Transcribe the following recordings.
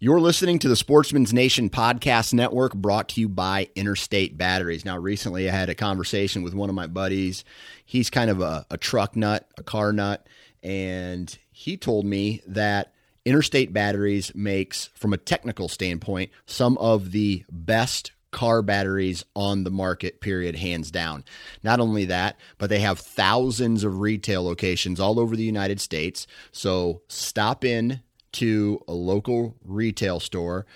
You're listening to the Sportsman's Nation Podcast Network brought to you by Interstate Batteries. Now, recently I had a conversation with one of my buddies. He's kind of a, a truck nut, a car nut, and he told me that Interstate Batteries makes, from a technical standpoint, some of the best car batteries on the market, period, hands down. Not only that, but they have thousands of retail locations all over the United States. So stop in to a local retail store,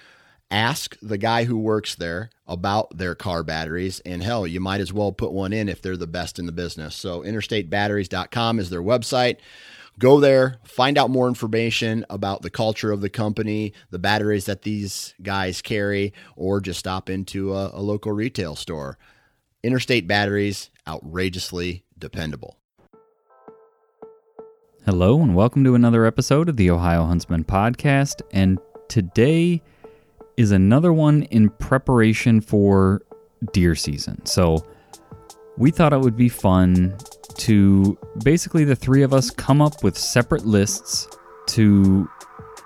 ask the guy who works there about their car batteries, and hell, you might as well put one in if they're the best in the business. So, interstatebatteries.com is their website. Go there, find out more information about the culture of the company, the batteries that these guys carry, or just stop into a, a local retail store. Interstate Batteries, outrageously dependable. Hello, and welcome to another episode of the Ohio Huntsman Podcast. And today is another one in preparation for deer season. So, we thought it would be fun to basically the three of us come up with separate lists to,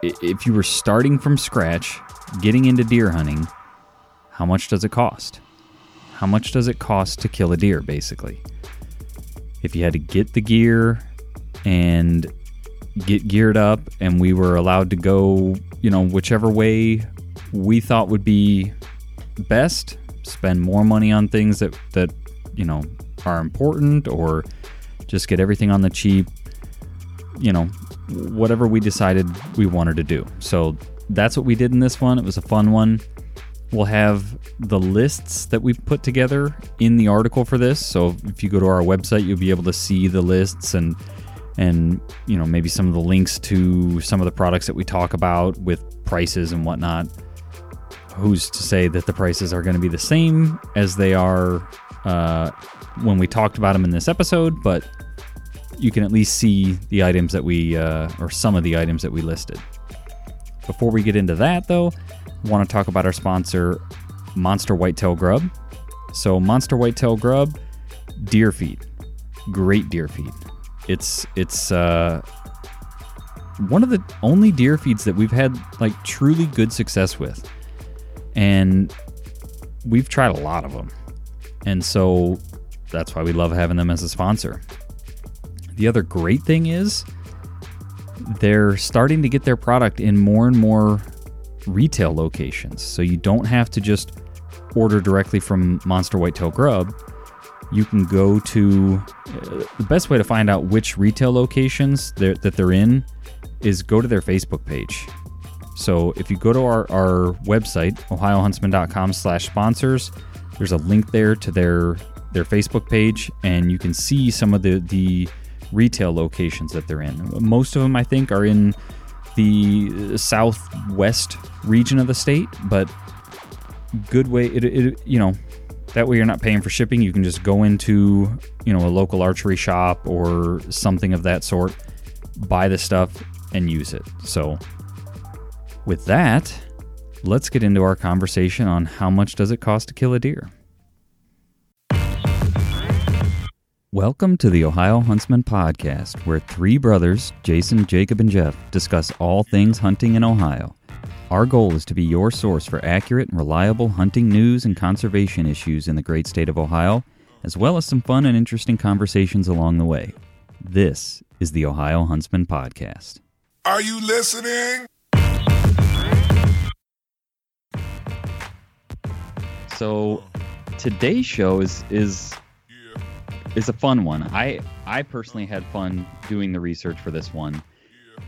if you were starting from scratch, getting into deer hunting, how much does it cost? How much does it cost to kill a deer, basically? If you had to get the gear, and get geared up and we were allowed to go, you know, whichever way we thought would be best, spend more money on things that that, you know, are important or just get everything on the cheap, you know, whatever we decided we wanted to do. So that's what we did in this one. It was a fun one. We'll have the lists that we've put together in the article for this. So if you go to our website, you'll be able to see the lists and and you know maybe some of the links to some of the products that we talk about with prices and whatnot. Who's to say that the prices are going to be the same as they are uh, when we talked about them in this episode? But you can at least see the items that we uh, or some of the items that we listed. Before we get into that, though, I want to talk about our sponsor, Monster Whitetail Grub. So, Monster Whitetail Grub, deer feed, great deer feed. It's it's uh, one of the only deer feeds that we've had like truly good success with, and we've tried a lot of them, and so that's why we love having them as a sponsor. The other great thing is they're starting to get their product in more and more retail locations, so you don't have to just order directly from Monster Whitetail Grub you can go to uh, the best way to find out which retail locations they're, that they're in is go to their Facebook page. So if you go to our, our website, ohiohuntsman.com slash sponsors, there's a link there to their their Facebook page, and you can see some of the, the retail locations that they're in. Most of them, I think, are in the southwest region of the state, but good way, it, it you know, that way you're not paying for shipping. You can just go into, you know, a local archery shop or something of that sort, buy the stuff and use it. So with that, let's get into our conversation on how much does it cost to kill a deer. Welcome to the Ohio Huntsman Podcast, where three brothers, Jason, Jacob, and Jeff, discuss all things hunting in Ohio. Our goal is to be your source for accurate and reliable hunting news and conservation issues in the great state of Ohio, as well as some fun and interesting conversations along the way. This is the Ohio Huntsman Podcast. Are you listening? So today's show is is is a fun one. I I personally had fun doing the research for this one.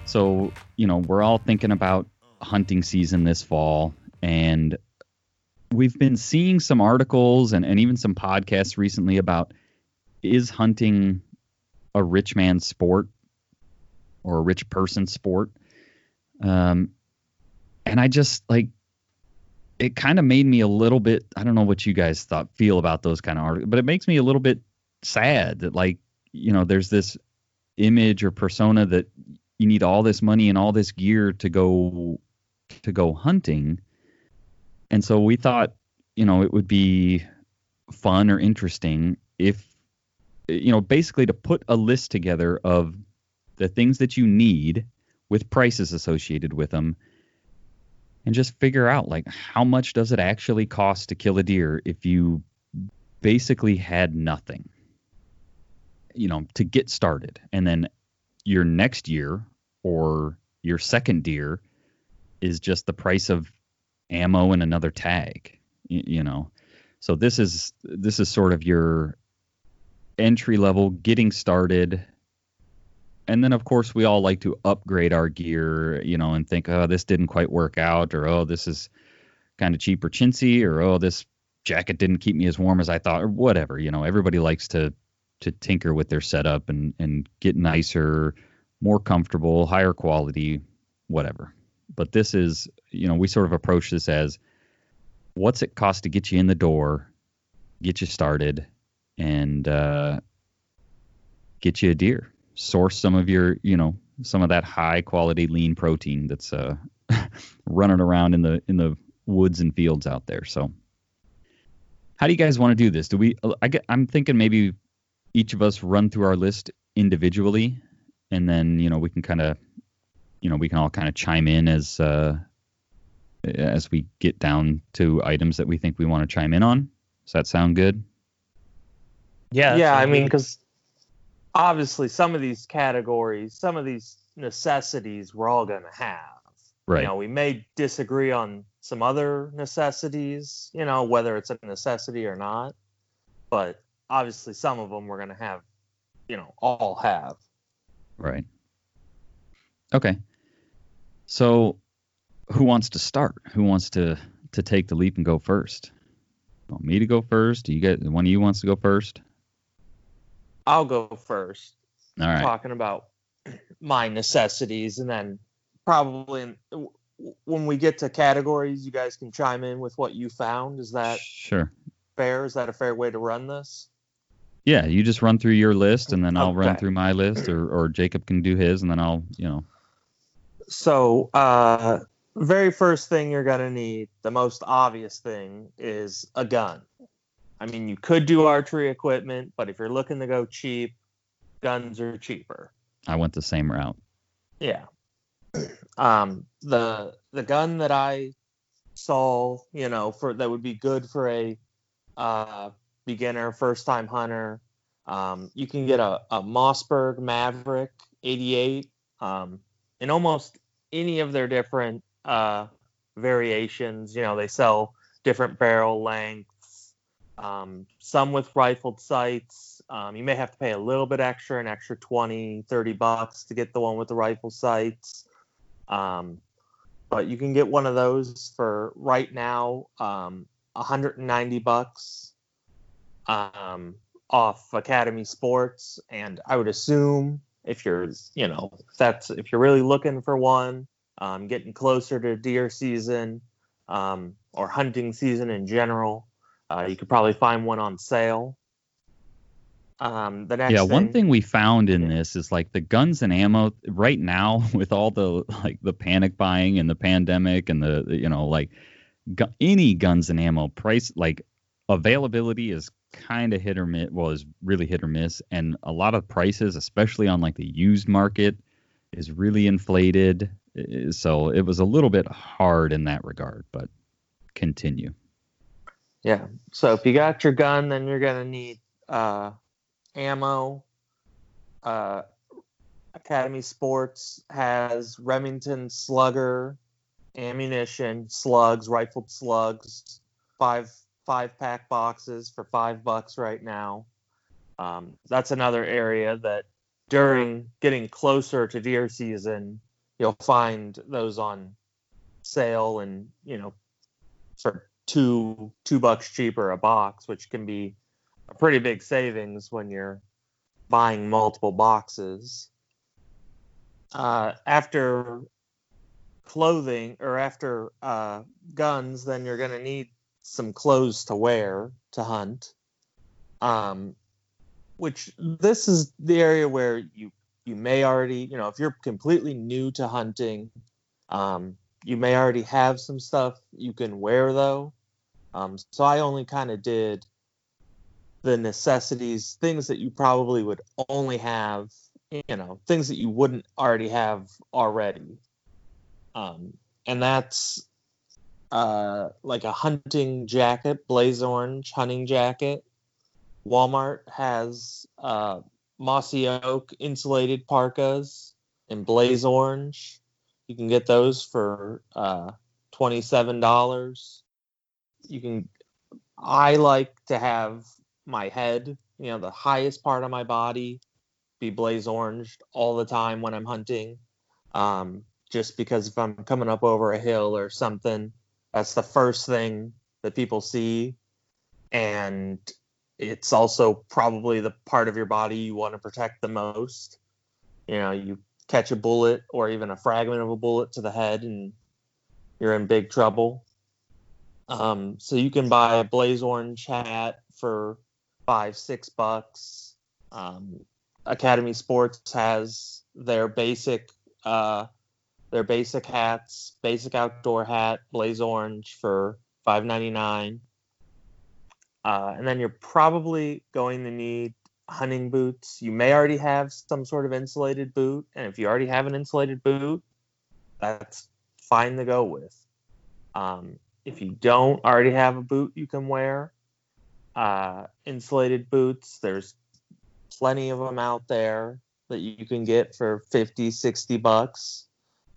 So, you know, we're all thinking about hunting season this fall, and we've been seeing some articles and, and even some podcasts recently about is hunting a rich man's sport or a rich person's sport? Um, and I just like it kind of made me a little bit I don't know what you guys thought feel about those kind of articles, but it makes me a little bit sad that like you know there's this image or persona that you need all this money and all this gear to go to go hunting. And so we thought, you know, it would be fun or interesting if, you know, basically to put a list together of the things that you need with prices associated with them and just figure out like how much does it actually cost to kill a deer if you basically had nothing you know to get started and then your next year or your second deer is just the price of ammo and another tag you, know? So this is this is sort of your entry level getting started. And then of course we all like to upgrade our gear you know and think oh this didn't quite work out or oh this is kind of cheap or chintzy or oh this jacket didn't keep me as warm as i thought or whatever you know? Everybody likes to to tinker with their setup and and get nicer more comfortable higher quality whatever but this is you know we sort of approach this as what's it cost to get you in the door get you started and uh, get you a deer source some of your, you know, some of that high quality lean protein that's uh, running around in the in the woods and fields out there. So, how do you guys want to do this? Do we? I get, I'm thinking maybe each of us run through our list individually, and then you know we can kind of, you know, we can all kind of chime in as uh, as we get down to items that we think we want to chime in on. Does that sound good? Yeah. Yeah. I mean, because obviously some of these categories, some of these necessities we're all going to have. Right. You know, we may disagree on some other necessities, you know, whether it's a necessity or not, but obviously some of them we're going to have, you know, all have. Right. Okay. So who wants to start? Who wants to to take the leap and go first? You want me to go first? Do you get one of you wants to go first? I'll go first. All right. Talking about my necessities, and then probably when we get to categories, you guys can chime in with what you found. Is that sure? Fair? Is that a fair way to run this? Yeah, you just run through your list, and then I'll okay. run through my list, or or Jacob can do his, and then I'll you know. So, uh, very first thing you're gonna need, the most obvious thing, is a gun. I mean, you could do archery equipment, but if you're looking to go cheap, guns are cheaper. I went the same route. Yeah. Um, the the gun that I saw, you know, for that would be good for a uh, beginner, first time hunter. Um, you can get a, a Mossberg Maverick 88 um, in almost any of their different uh, variations. You know, they sell different barrel lengths, um, some with rifled sights. Um, you may have to pay a little bit extra, an extra 20, 30 bucks to get the one with the rifle sights. Um, but you can get one of those for right now, um, 190 bucks um, off Academy Sports. And I would assume if you're, you know, if that's if you're really looking for one, um, getting closer to deer season um, or hunting season in general, uh, you could probably find one on sale. Um, the next yeah, thing, one thing we found in this is like the guns and ammo right now with all the like the panic buying and the pandemic and the you know like gu- any guns and ammo price like availability is kind of hit or miss. Well, is really hit or miss, and a lot of prices, especially on like the used market, is really inflated. So it was a little bit hard in that regard, but continue. Yeah. So if you got your gun, then you're gonna need uh, ammo. Uh, Academy Sports has Remington Slugger ammunition, slugs, rifled slugs, five five pack boxes for five bucks right now. Um, that's another area that during getting closer to deer season, you'll find those on sale and you know for two two bucks cheaper a box, which can be a pretty big savings when you're buying multiple boxes. Uh, after clothing or after uh, guns, then you're going to need some clothes to wear to hunt. Um, which this is the area where you you may already you know if you're completely new to hunting, um, you may already have some stuff you can wear though. Um, so I only kind of did the necessities, things that you probably would only have, you know, things that you wouldn't already have already. Um, and that's uh, like a hunting jacket, blaze orange hunting jacket. Walmart has uh, mossy oak insulated parkas in blaze orange. You can get those for uh, twenty-seven dollars. You can. I like to have my head, you know, the highest part of my body, be blaze orange all the time when I'm hunting. Um, just because if I'm coming up over a hill or something, that's the first thing that people see, and it's also probably the part of your body you want to protect the most. You know, you catch a bullet or even a fragment of a bullet to the head, and you're in big trouble. Um, so you can buy a blaze orange hat for five, six bucks. Um, Academy Sports has their basic uh, their basic hats, basic outdoor hat, blaze orange for five ninety nine. Uh, and then you're probably going to need hunting boots. You may already have some sort of insulated boot, and if you already have an insulated boot, that's fine to go with. Um, if you don't already have a boot you can wear, uh, insulated boots, there's plenty of them out there that you can get for 50, 60 bucks.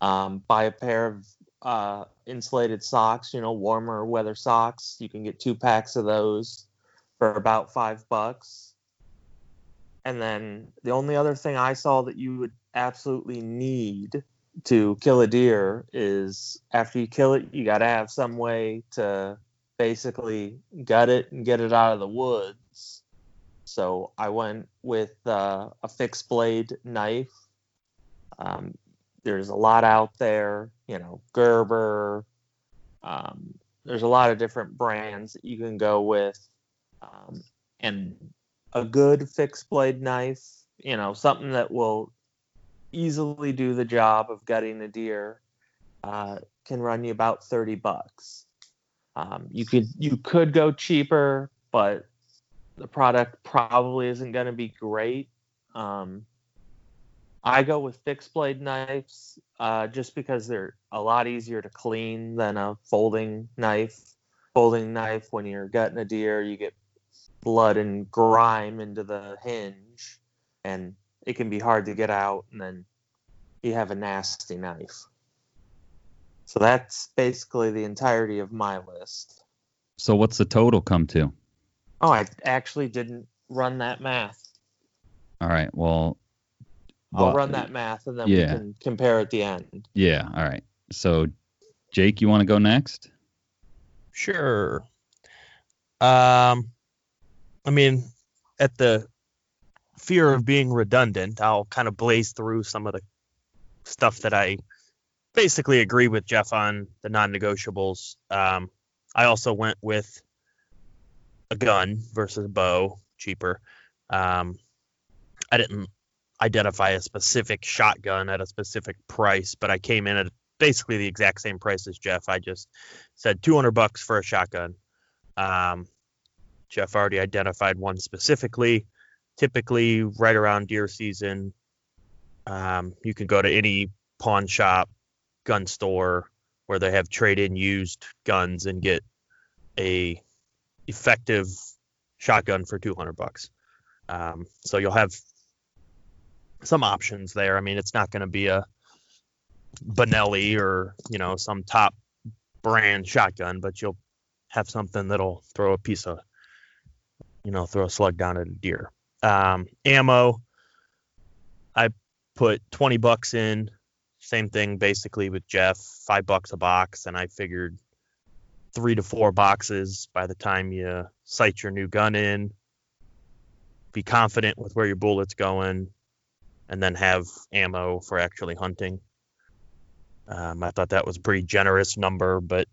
Um, buy a pair of uh, insulated socks, you know, warmer weather socks. You can get two packs of those for about five bucks. And then the only other thing I saw that you would absolutely need to kill a deer is after you kill it, you got to have some way to basically gut it and get it out of the woods. So I went with uh, a fixed blade knife. Um, there's a lot out there, you know, Gerber. Um, there's a lot of different brands that you can go with, um, and a good fixed blade knife, you know, something that will easily do the job of gutting a deer, uh, can run you about thirty bucks. Um, you could you could go cheaper, but the product probably isn't going to be great. Um, I go with fixed blade knives uh, just because they're a lot easier to clean than a folding knife. Folding knife, when you're gutting a deer, you get blood and grime into the hinge, and it can be hard to get out, and then you have a nasty knife. So that's basically the entirety of my list. So what's the total come to? Oh, I actually didn't run that math. All right. Well, I'll well, run that math and then yeah. we can compare at the end. Yeah. All right. So, Jake, you want to go next? Sure. Um, I mean, at the fear of being redundant, I'll kind of blaze through some of the stuff that I basically agree with Jeff on the non-negotiables. Um, I also went with a gun versus a bow, cheaper. Um, I didn't identify a specific shotgun at a specific price, but I came in at basically the exact same price as Jeff. I just said 200 bucks for a shotgun. Um, Jeff already identified one specifically. Typically, right around deer season, um, you can go to any pawn shop, gun store where they have trade-in used guns and get a effective shotgun for 200 bucks. Um, so you'll have some options there. I mean, it's not going to be a Benelli or you know some top brand shotgun, but you'll have something that'll throw a piece of you know throw a slug down at a deer. Um, ammo, I put 20 bucks in. Same thing basically with Jeff, five bucks a box, and I figured three to four boxes by the time you sight your new gun in. Be confident with where your bullet's going, and then have ammo for actually hunting. Um, I thought that was a pretty generous number, but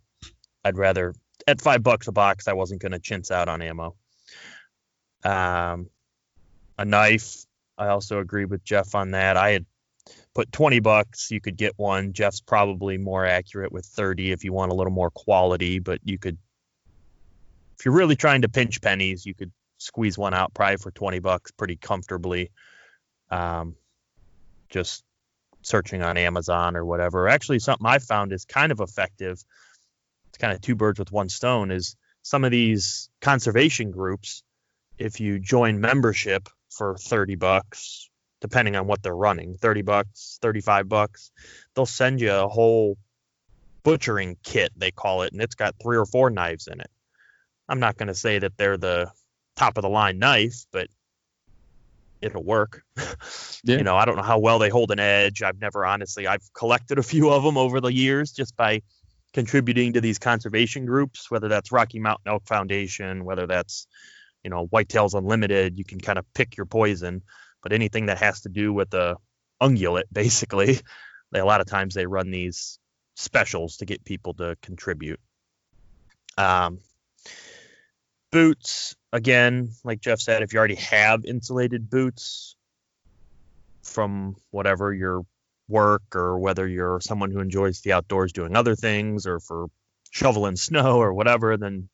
I'd rather at five bucks a box, I wasn't going to chintz out on ammo. Um, a knife, I also agree with Jeff on that. I had put 20 bucks, you could get one. Jeff's probably more accurate with 30 if you want a little more quality, but you could, if you're really trying to pinch pennies, you could squeeze one out probably for 20 bucks pretty comfortably. Um, just searching on Amazon or whatever. Actually, something I found is kind of effective. It's kind of two birds with one stone. Is some of these conservation groups, if you join membership for thirty bucks, depending on what they're running, thirty bucks, thirty-five bucks, they'll send you a whole butchering kit they call it, and it's got three or four knives in it. I'm not going to say that they're the top of the line knife, but it'll work. Yeah. You know, I don't know how well they hold an edge. I've never honestly, I've collected a few of them over the years just by contributing to these conservation groups, whether that's Rocky Mountain Elk Foundation, whether that's, you know, Whitetails Unlimited. You can kind of pick your poison, but anything that has to do with the ungulate, basically, they a lot of times they run these specials to get people to contribute. Um, boots again like jeff said if you already have insulated boots from whatever your work or whether you're someone who enjoys the outdoors doing other things or for shoveling snow or whatever then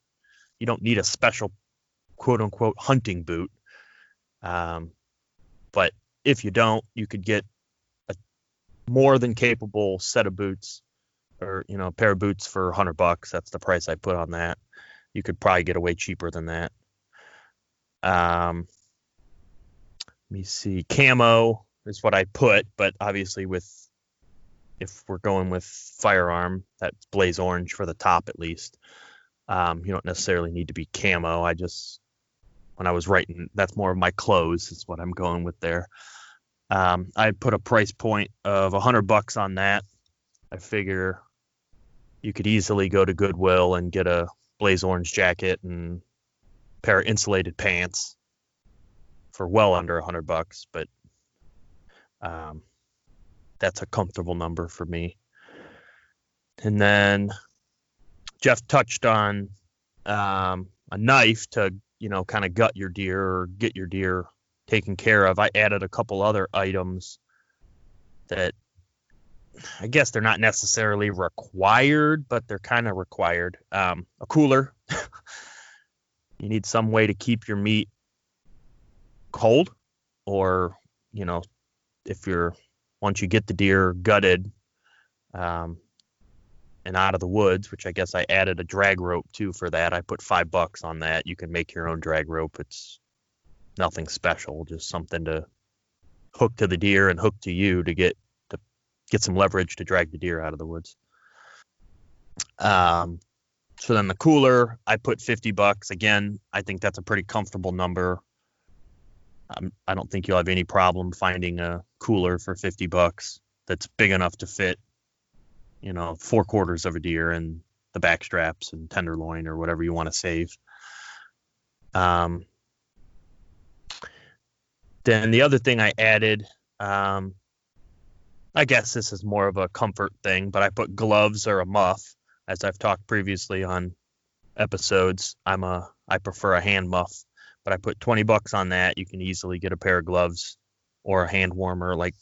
you don't need a special quote unquote hunting boot. Um, but if you don't you could get a more than capable set of boots or you know a pair of boots for 100 bucks. That's the price i put on that you could probably get away cheaper than that. Um, let me see. Camo is what I put, but obviously with if we're going with firearm, that's blaze orange for the top at least. Um, you don't necessarily need to be camo. I just when I was writing, that's more of my clothes is what I'm going with there. Um, I put a price point of a hundred bucks on that. I figure you could easily go to Goodwill and get a blaze orange jacket and pair of insulated pants for well under a hundred bucks, but um, that's a comfortable number for me. And then Jeff touched on um, a knife to you know kind of gut your deer or get your deer taken care of. I added a couple other items that I guess they're not necessarily required, but they're kind of required. Um, a cooler. you need some way to keep your meat cold, or you know, if you're once you get the deer gutted um, and out of the woods, which I guess I added a drag rope too for that. I put five bucks on that. You can make your own drag rope. It's nothing special, just something to hook to the deer and hook to you to get get some leverage to drag the deer out of the woods. Um, so then the cooler, I put 50 bucks. Again, I think that's a pretty comfortable number. Um, I don't think you'll have any problem finding a cooler for 50 bucks that's big enough to fit, you know, four quarters of a deer and the back straps and tenderloin or whatever you want to save. Um, then the other thing I added, um, I guess this is more of a comfort thing, but I put gloves or a muff, as I've talked previously on episodes. I'm a I prefer a hand muff, but I put 20 bucks on that. You can easily get a pair of gloves or a hand warmer like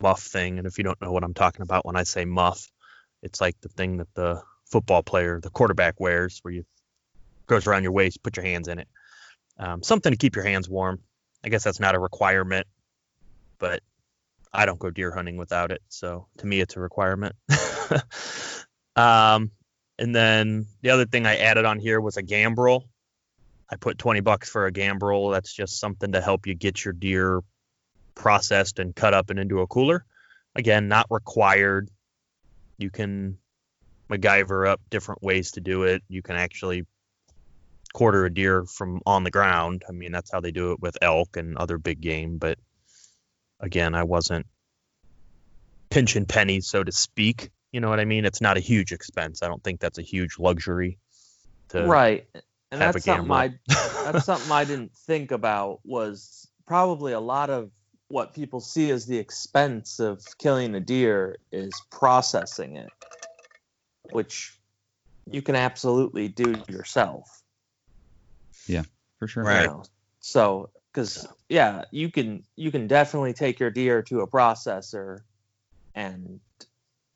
muff thing. And if you don't know what I'm talking about when I say muff, it's like the thing that the football player, the quarterback wears, where you goes around your waist, put your hands in it. Um, something to keep your hands warm. I guess that's not a requirement, but I don't go deer hunting without it. So to me, it's a requirement. um, and then the other thing I added on here was a gambrel. I put 20 bucks for a gambrel. That's just something to help you get your deer processed and cut up and into a cooler. Again, not required. You can MacGyver up different ways to do it. You can actually quarter a deer from on the ground. I mean, that's how they do it with elk and other big game, but again, I wasn't pinching pennies, so to speak. You know what I mean? It's not a huge expense. I don't think that's a huge luxury. To right, and have that's a something I that's something I didn't think about was probably a lot of what people see as the expense of killing a deer is processing it, which you can absolutely do yourself. Yeah, for sure. you Right. know. So, because yeah, you can you can definitely take your deer to a processor and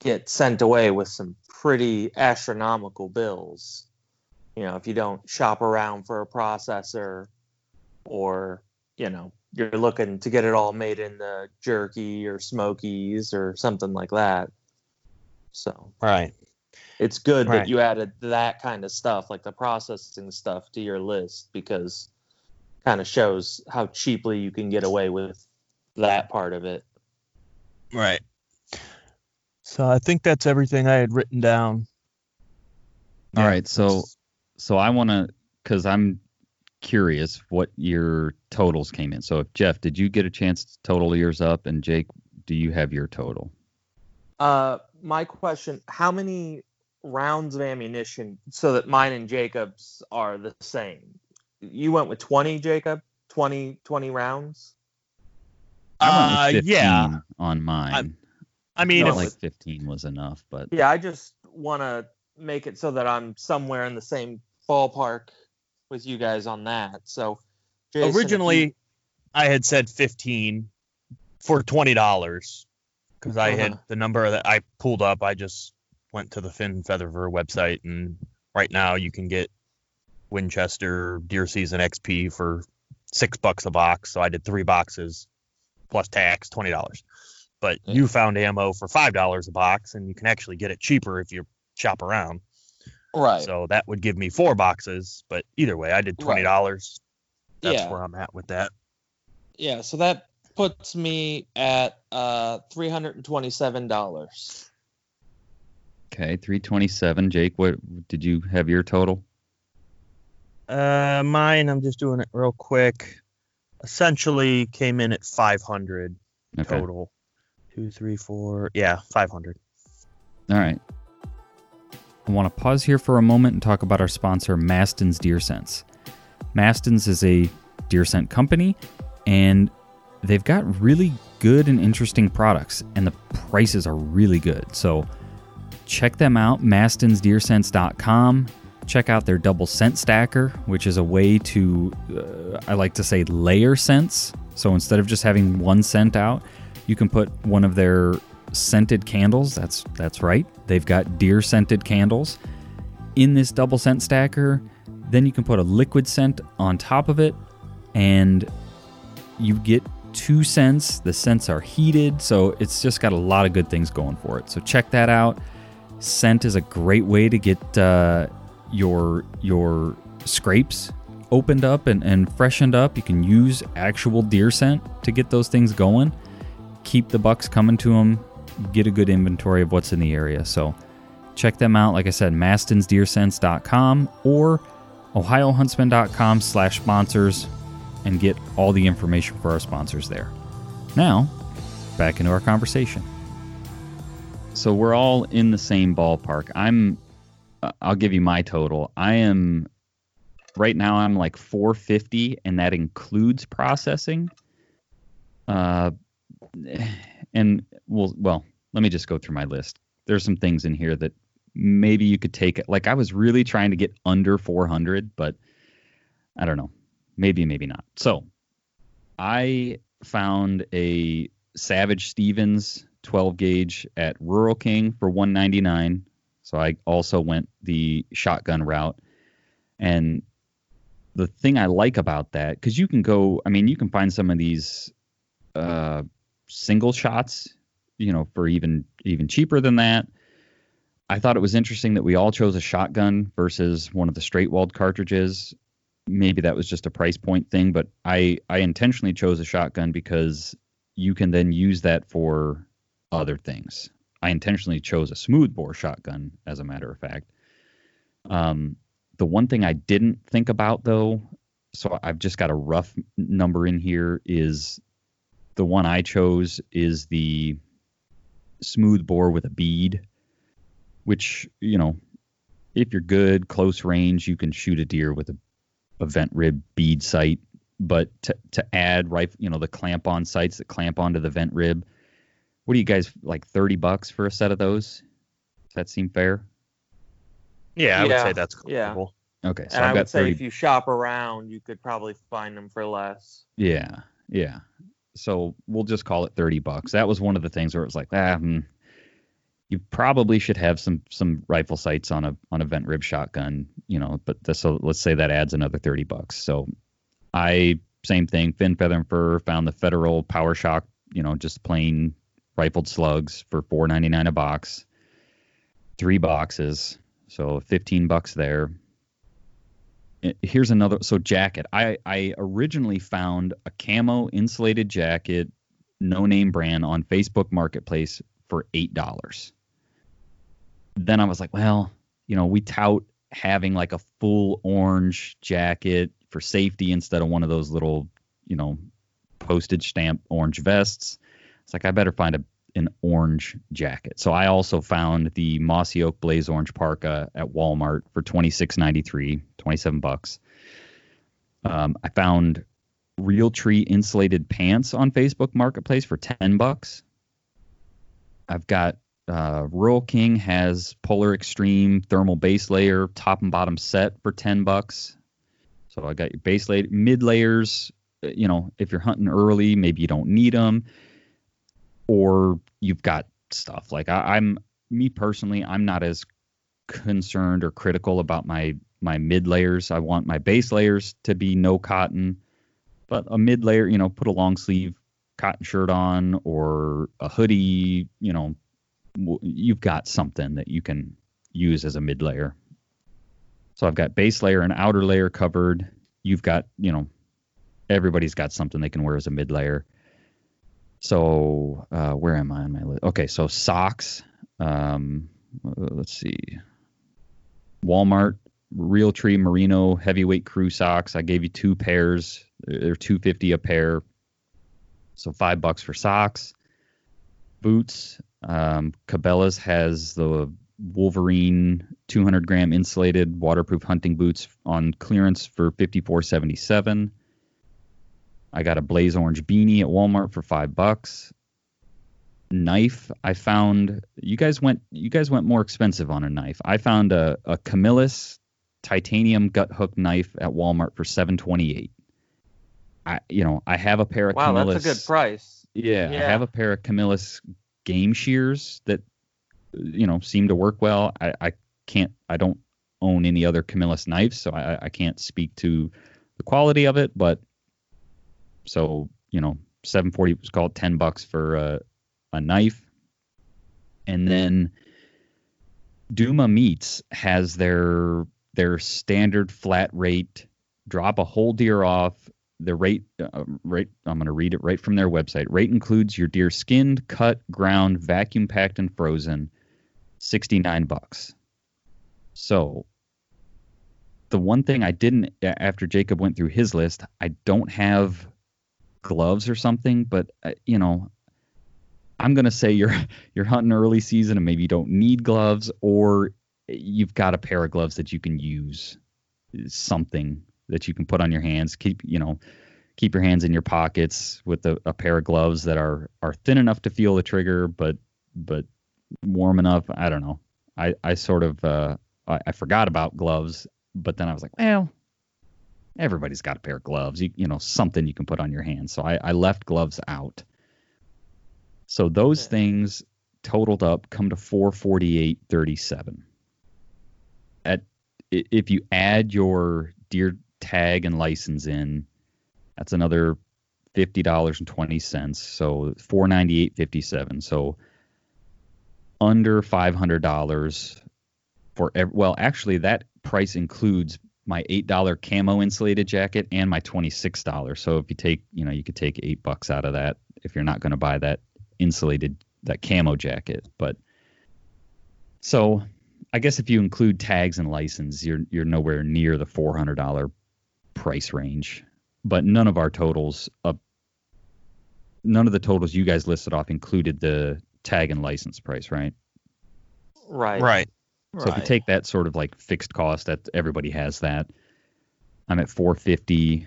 get sent away with some pretty astronomical bills. You know, if you don't shop around for a processor, or you know, you're looking to get it all made in the jerky or smokies or something like that. So, Right. it's good Right. that you added that kind of stuff, like the processing stuff, to your list because kind of shows how cheaply you can get away with that part of it. Right. So I think that's everything I had written down. All Yeah, right, so so I want to because I'm curious what your totals came in. So if Jeff, did you get a chance to total yours up, and Jake, do you have your total? Uh, my question: How many rounds of ammunition so that mine and Jacob's are the same? You went with twenty, Jacob. 20, 20 rounds. I went Uh, with 15 yeah. on mine. I mean, I No, if, it's- like 15 was enough, but Yeah, I just want to make it so that I'm somewhere in the same ballpark with you guys on that. So, Jason, if you- originally I had said 15 for $20 because I had Uh-huh. the number that I pulled up. I just went to the Fin Feather Fur website, and right now you can get Winchester Deer Season XP for six bucks a box. So I did three boxes plus tax, twenty dollars. But Yeah. you found ammo for five dollars a box, and you can actually get it cheaper if you shop around. right? So that would give me four boxes. But either way, I did twenty dollars. That's Yeah. where I'm at with that. Yeah, so that puts me at uh three hundred and twenty-seven dollars. okay, 327. Jake, what did you have your total? Uh, mine, I'm just doing it real quick. Essentially came in at 500 Okay. total. Two, three, four. Yeah, 500. All right. I want to pause here for a moment and talk about our sponsor, Maston's Deer Sense. Maston's is a deer scent company, and they've got really good and interesting products, and the prices are really good. So check them out, mastonsdeersense.com. Check out their double scent stacker, which is a way to, uh, I like to say, layer scents. So instead of just having one scent out, you can put one of their scented candles. That's that's right. They've got deer scented candles in this double scent stacker. Then you can put a liquid scent on top of it, and you get two scents. The scents are heated, so it's just got a lot of good things going for it. So check that out. Scent is a great way to get uh, your your scrapes opened up and, and freshened up. You can use actual deer scent to get those things going. Keep the bucks coming to them. Get a good inventory of what's in the area. So check them out. Like I said, mastonsdeersense.com or ohiohuntsman.com slash sponsors and get all the information for our sponsors there. Now, back into our conversation. So we're all in the same ballpark. I'm I'll give you my total. I am right now I'm like 450 and that includes processing. Uh and well well, let me just go through my list. There's some things in here that maybe you could take like I was really trying to get under 400, but I don't know. Maybe maybe not. So, I found a Savage Stevens 12 gauge at Rural King for 199. So I also went the shotgun route. And the thing I like about that, because you can go, I mean, you can find some of these uh, single shots, you know, for even even cheaper than that. I thought it was interesting that we all chose a shotgun versus one of the straight walled cartridges. Maybe that was just a price point thing, but I I intentionally chose a shotgun because you can then use that for other things. I intentionally chose a smooth bore shotgun, as a matter of fact. Um, the one thing I didn't think about though, so I've just got a rough number in here, is the one I chose is the smooth bore with a bead, which, you know, if you're good, close range, you can shoot a deer with a, a vent rib bead sight. But to, to add right, you know, the clamp on sights that clamp onto the vent rib, what do you guys like 30 bucks for a set of those? Does that seem fair? Yeah, I would say that's yeah. Okay, so and I've I got would say 30 if you shop around, you could probably find them for less. Yeah, yeah. So we'll just call it thirty bucks. That was one of the things where it was like, ah, hmm, you probably should have some some rifle sights on a on a vent rib shotgun, you know. But the, so let's say that adds another thirty bucks. So I same thing, fin feather and fur. Found the Federal Power-Shok, you know, just plain rifled slugs for four ninety nine a box. three boxes, so 15 bucks there. Here's another so jacket. I I originally found a camo insulated jacket, no name brand on Facebook Marketplace for eight dollars. Then I was like, well, you know, we tout having like a full orange jacket for safety instead of one of those little, you know, postage stamp orange vests. It's like I better find a an orange jacket. So I also found the Mossy Oak Blaze Orange Parka at Walmart for twenty six ninety three, twenty seven bucks. Um, I found Realtree insulated pants on Facebook Marketplace for ten bucks. I've got uh, Rural King has Polar Extreme thermal base layer top and bottom set for ten bucks. So I got your base layer, mid layers. uh, You know, if you're hunting early, maybe you don't need them, or you've got stuff like I, I'm me personally. I'm not as concerned or critical about my my mid layers. I want my base layers to be no cotton, but a mid layer, you know, put a long sleeve cotton shirt on or a hoodie, you know, you've got something that you can use as a mid layer. So I've got base layer and outer layer covered. You've got, you know, everybody's got something they can wear as a mid layer. So uh, where am I on my list? Okay, so socks. Um, uh, let's see. Walmart Realtree Merino heavyweight crew socks. I gave you two pairs. They're two fifty a pair. So five bucks for socks. Boots. Um, Cabela's has the Wolverine 200 gram insulated waterproof hunting boots on clearance for 54.77. I got a blaze orange beanie at Walmart for five bucks. Knife, I found you guys went you guys went more expensive on a knife. I found a, a Camillus titanium gut hook knife at Walmart for 728. I you know, I have a pair of Wow, Camillus. that's a good price. Yeah, I have a pair of Camillus game shears that you know seem to work well. I, I can't I don't own any other Camillus knives, so I, I can't speak to the quality of it, but so you know, 740 was called 10 bucks for a, a knife. And then Duma Meats has their their standard flat rate drop a whole deer off the rate uh, rate I'm going to read it right from their website. Rate includes your deer skinned, cut, ground, vacuum packed and frozen. 69 bucks. So the one thing I didn't after Jacob went through his list, I don't have gloves or something, but uh, you know, I'm to say you're you're hunting early season and maybe you don't need gloves or you've got a pair of gloves that you can use something that you can put on your hands. Keep you know keep your hands in your pockets with a, a pair of gloves that are are thin enough to feel the trigger but but warm enough. I don't know. I i sort of uh i, I forgot about gloves but then i was like well everybody's got a pair of gloves. You, you know something you can put on your hands so i i left gloves out. So those Yeah. things totaled up come to 448.37 at if you add your deer tag and license in that's another fifty dollars and twenty cents. So 498.57 so under five hundred dollars for ev- well actually that price includes my eight dollar camo insulated jacket and my twenty six dollars so if you take you know you could take eight bucks out of that if you're not going to buy that insulated that camo jacket but so I guess if you include tags and license, you're you're nowhere near the four hundred dollar price range. But none of our totals up none of the totals you guys listed off included the tag and license price, right? Right. Right. So if you take that sort of like fixed cost, that everybody has that. I'm at 450.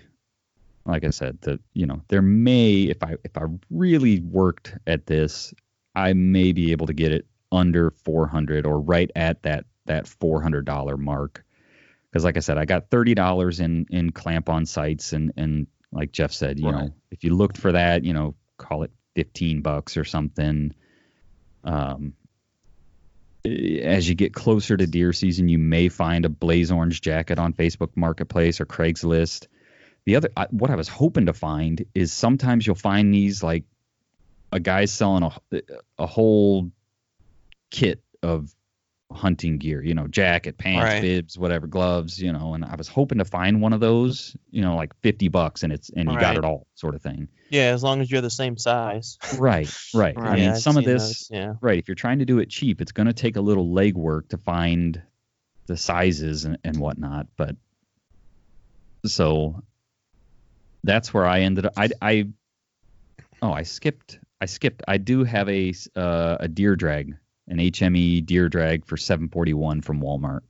Like I said, the you know there may if I if I really worked at this, I may be able to get it under 400 or right at that that 400 dollar mark. Because like I said, I got thirty dollars in in clamp on sights and and like Jeff said, you Right. know if you looked for that, you know call it 15 bucks or something. Um, as you get closer to deer season, you may find a blaze orange jacket on Facebook Marketplace or Craigslist. The other, I- what I was hoping to find is sometimes you'll find these like a guy's selling a, a whole kit of hunting gear, you know, jacket, pants, Right. bibs, whatever, gloves, you know, and I was hoping to find one of those, you know, like 50 bucks and it's and you got it all sort of thing. Yeah, as long as you're the same size. Right, right. I mean, Yeah, some of this those, yeah. right, if you're trying to do it cheap, it's going to take a little legwork to find the sizes and, and whatnot, but so that's where I ended up I I oh, I skipped I skipped. I do have a uh, a deer drag, an HME deer drag for 741 from Walmart.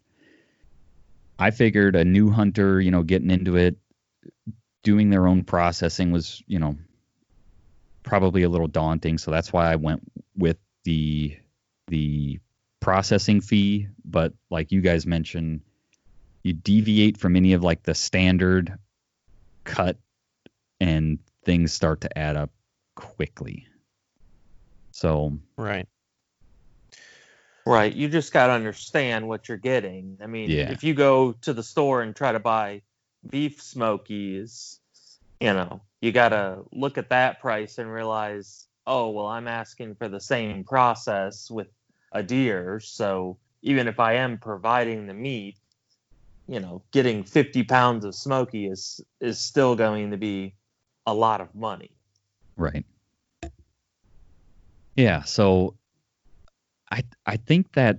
I figured a new hunter, you know, getting into it, doing their own processing was, you know, probably a little daunting. So that's why I went with the the processing fee. But like you guys mentioned, you deviate from any of like the standard cut, and things start to add up quickly. So Right. Right. You just got to understand what you're getting. I mean, Yeah. if you go to the store and try to buy beef smokies, you know, you got to look at that price and realize, oh, well, I'm asking for the same process with a deer. So even if I am providing the meat, you know, getting 50 pounds of smoky is is still going to be a lot of money. Right. Yeah, so I I think that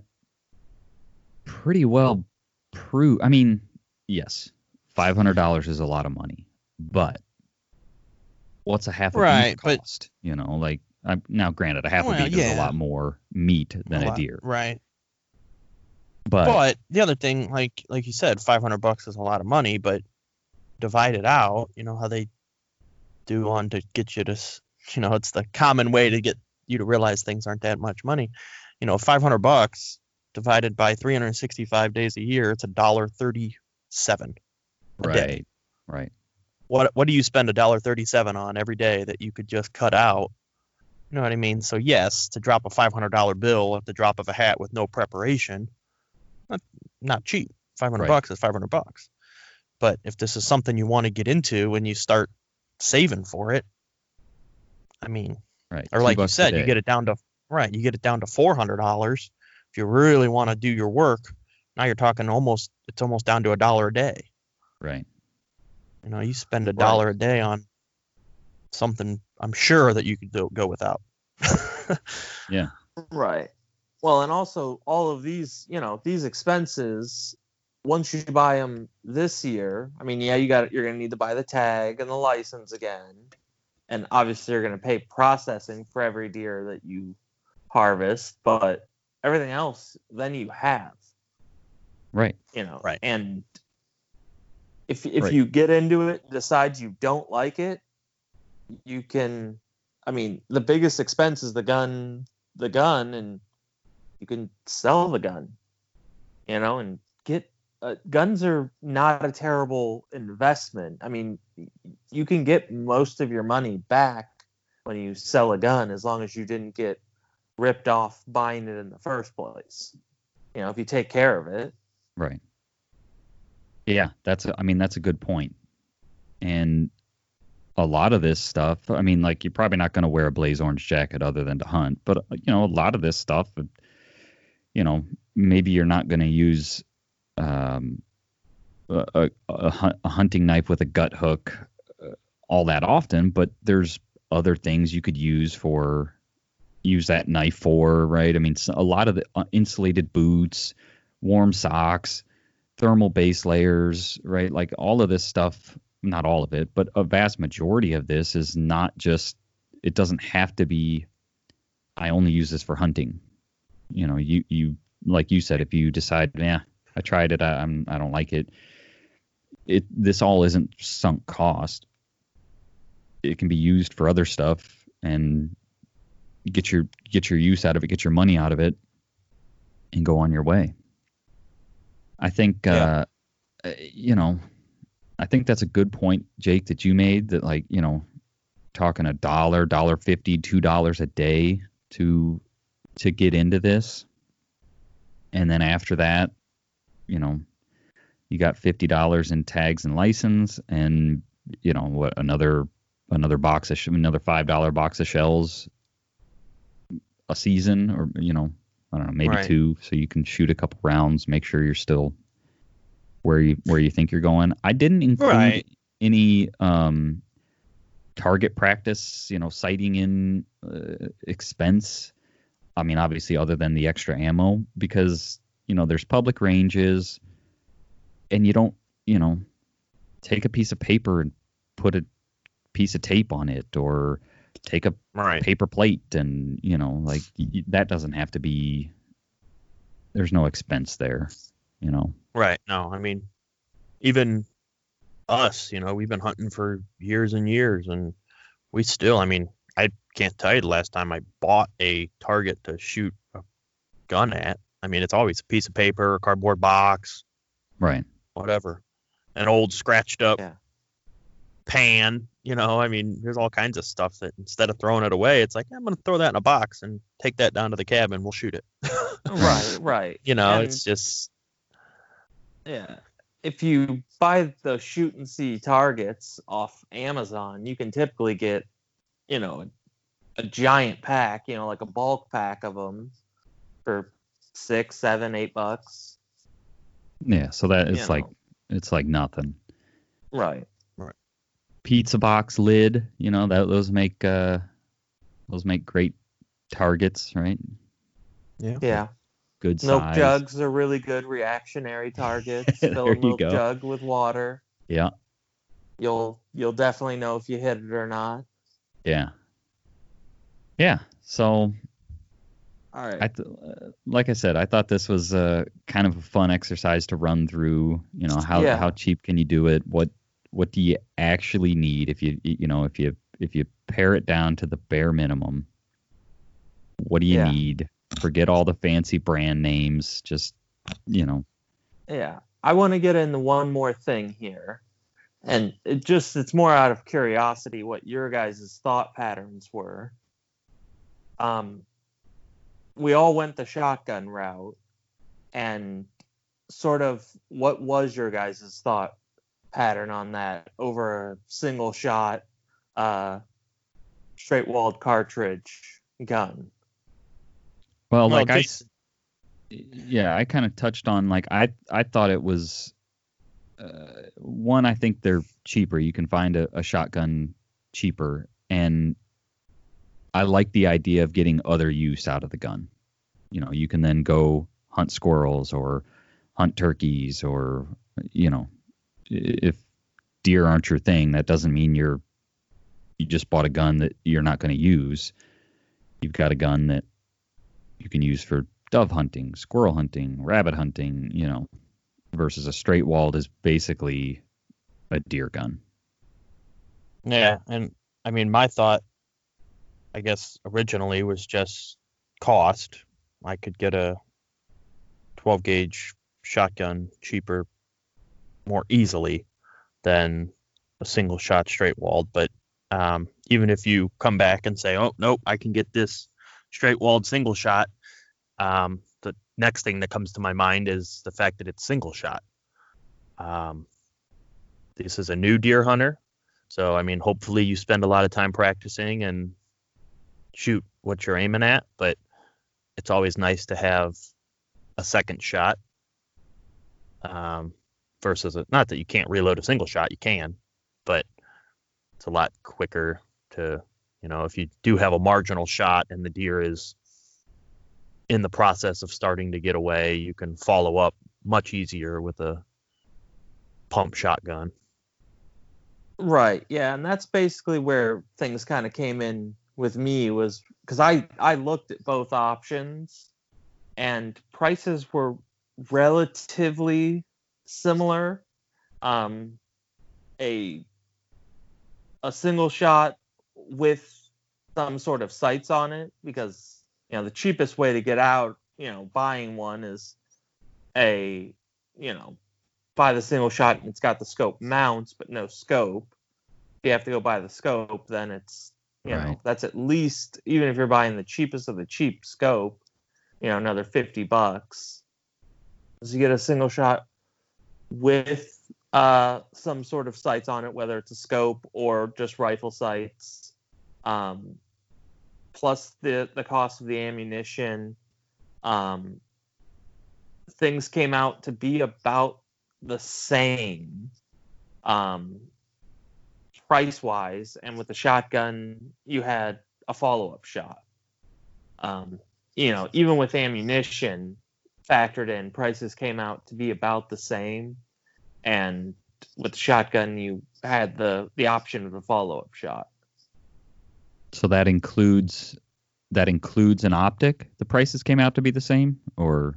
pretty well prove I mean, yes, five hundred dollars is a lot of money, but what's a half a Right, beef but- cost? You know, like I, now granted a half Well, a beef is a lot more meat than a, lot- deer. Right. But, But the other thing, like like you said, five hundred bucks is a lot of money, but divide it out. You know how they do on to get you to, you know, it's the common way to get you to realize things aren't that much money. You know, five hundred bucks divided by three hundred sixty-five days a year, it's a dollar thirty-seven. a day. right. Right. What what do you spend a dollar thirty-seven on every day that you could just cut out? You know what I mean? So yes, to drop a five hundred dollar bill at the drop of a hat with no preparation, not, not cheap. Five hundred Right. bucks is five hundred bucks. But if this is something you want to get into and you start saving for it, I mean, Right. or Two like you said, you get it down to right, you get it down to four hundred dollars. If you really want to do your work, now you're talking almost it's almost down to a dollar a day. Right. You know, you spend a Right. dollar a day on something I'm sure that you could do, go without. Yeah. Right. Well, and also all of these, you know, these expenses, once you buy them this year, I mean, yeah, you got you're gonna need to buy the tag and the license again, and obviously you're gonna pay processing for every deer that you harvest, but everything else then you have, Right. you know, Right. and if if Right. you get into it, decide you don't like it, you can. I mean, the biggest expense is the gun, the gun, and you can sell the gun, you know, and get uh, guns are not a terrible investment. I mean, you can get most of your money back when you sell a gun as long as you didn't get ripped off buying it in the first place. You know, if you take care of it. Right. Yeah, that's a, I mean that's a good point. And a lot of this stuff, I mean like you're probably not going to wear a blaze orange jacket other than to hunt, but you know a lot of this stuff you know, maybe you're not going to use um a, a, a, hunting knife with a gut hook uh, all that often, but there's other things you could use for use that knife for, right? I mean, a lot of the uh, insulated boots, warm socks, thermal base layers, right? Like all of this stuff, not all of it, but a vast majority of this is not just, it doesn't have to be, I only use this for hunting. You know, you, you, like you said, if you decide, yeah, I tried it, I, I'm, I don't like it, it, this all isn't sunk cost. It can be used for other stuff and get your, get your use out of it, get your money out of it and go on your way. I think, Yeah. uh, uh, you know, I think that's a good point, Jake, that you made that like, you know, talking a dollar, dollar fifty, two dollars a day to to get into this. And then after that, you know, you got fifty dollars in tags and license and you know what another another box of sh- another five dollar box of shells a season or you know I don't know, maybe Right. two, so you can shoot a couple rounds, make sure you're still where you where you think you're going. I didn't include Right. any um, target practice, you know, sighting in uh, expense. I mean, obviously, other than the extra ammo, because you know there's public ranges, and you don't, you know, take a piece of paper and put a piece of tape on it, or take a Right. paper plate, and you know, like y- y- that doesn't have to be. There's no expense there, you know. Right. No, I mean, even us, you know, we've been hunting for years and years, and we still, I mean, I can't tell you the last time I bought a target to shoot a gun at. I mean, it's always a piece of paper, a cardboard box, Right. whatever, an old scratched up Yeah. Pan. You know, I mean, there's all kinds of stuff that instead of throwing it away, it's like I'm gonna throw that in a box and take that down to the cabin. We'll shoot it. Right, right. You know, And- it's just Yeah. If you buy the shoot and see targets off Amazon, you can typically get, you know, a, a giant pack, you know, like a bulk pack of them for six, seven, eight bucks. Yeah. So that it's You like know. it's like nothing. Right. Pizza box lid. You know that those make uh, those make great targets, right? yeah. Yeah. Good Milk size. jugs are really good reactionary targets. There Fill a you milk go. jug with water. Yeah, You'll you'll definitely know if you hit it or not. yeah, yeah. So All right. I, th- uh, like I said, I thought this was uh, kind of a fun exercise to run through. You know how Yeah. how cheap can you do it? What what do you actually need if you you know if you if you pare it down to the bare minimum? What do you Yeah. need? Forget all the fancy brand names. Just you know, Yeah. I want to get into one more thing here. And it just it's more out of curiosity what your guys' thought patterns were. Um we all went the shotgun route and sort of what was your guys' thought pattern on that over a single shot uh straight walled cartridge gun. well, Well, like I yeah, I kind of touched on like I I thought it was uh, one. I think they're cheaper. You can find a, a shotgun cheaper, and I like the idea of getting other use out of the gun. You know, you can then go hunt squirrels or hunt turkeys, or you know, if deer aren't your thing, that doesn't mean you're you just bought a gun that you're not going to use. You've got a gun that you can use for dove hunting, squirrel hunting, rabbit hunting, you know, versus a straight walled is basically a deer gun. Yeah, and I mean, my thought, I guess, originally was just cost. I could get a 12 gauge shotgun cheaper, more easily than a single shot straight walled. But um, even if you come back and say, oh, nope, I can get this straight walled single shot, um, the next thing that comes to my mind is the fact that it's single shot. Um, this is a new deer hunter. So, I mean, hopefully you spend a lot of time practicing and shoot what you're aiming at, but it's always nice to have a second shot um, versus a, not that you can't reload a single shot, you can, but it's a lot quicker to, you know, if you do have a marginal shot and the deer is in the process of starting to get away, you can follow up much easier with a pump shotgun. Right. Yeah, and that's basically where things kind of came in with me was because I I looked at both options, and prices were relatively similar. Um, a a single shot with some sort of sights on it because you know the cheapest way to get out you know buying one is a you know buy the single shot and it's got the scope mounts but no scope. If you have to go buy the scope, then it's you know that's at least even if you're buying the cheapest of the cheap scope, you know another fifty bucks. So you get a single shot with uh, some sort of sights on it, whether it's a scope or just rifle sights, um, plus the the cost of the ammunition. um, things came out to be about the same um, price wise. And with the shotgun, you had a follow up shot. Um, you know, even with ammunition factored in, prices came out to be about the same. And with the shotgun, you had the the option of a follow up shot. So that includes that includes an optic. The prices came out to be the same, or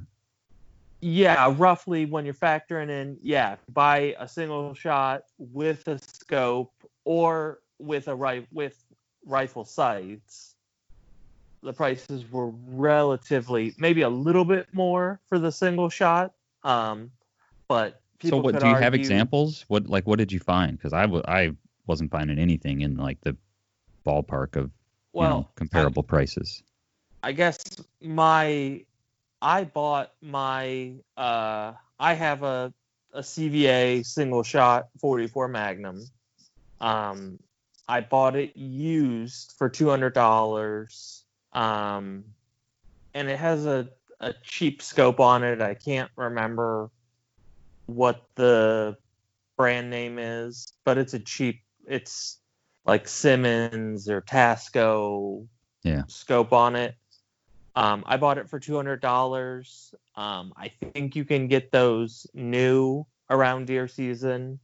Yeah, roughly when you're factoring in, yeah, buy a single shot with a scope or with a ri- with rifle sights. The prices were relatively, maybe a little bit more for the single shot. Um, but so what do you have examples? What like what did you find? Because I w- I wasn't finding anything in like the ballpark of you Well, know, comparable prices. I guess my I bought my uh I have a a CVA single shot 44 Magnum. Um I bought it used for $200 um and it has a a cheap scope on it. I can't remember what the brand name is, but it's a cheap it's like Simmons or Tasco Yeah. scope on it. Um, I bought it for two hundred dollars. Um, I think you can get those new around deer season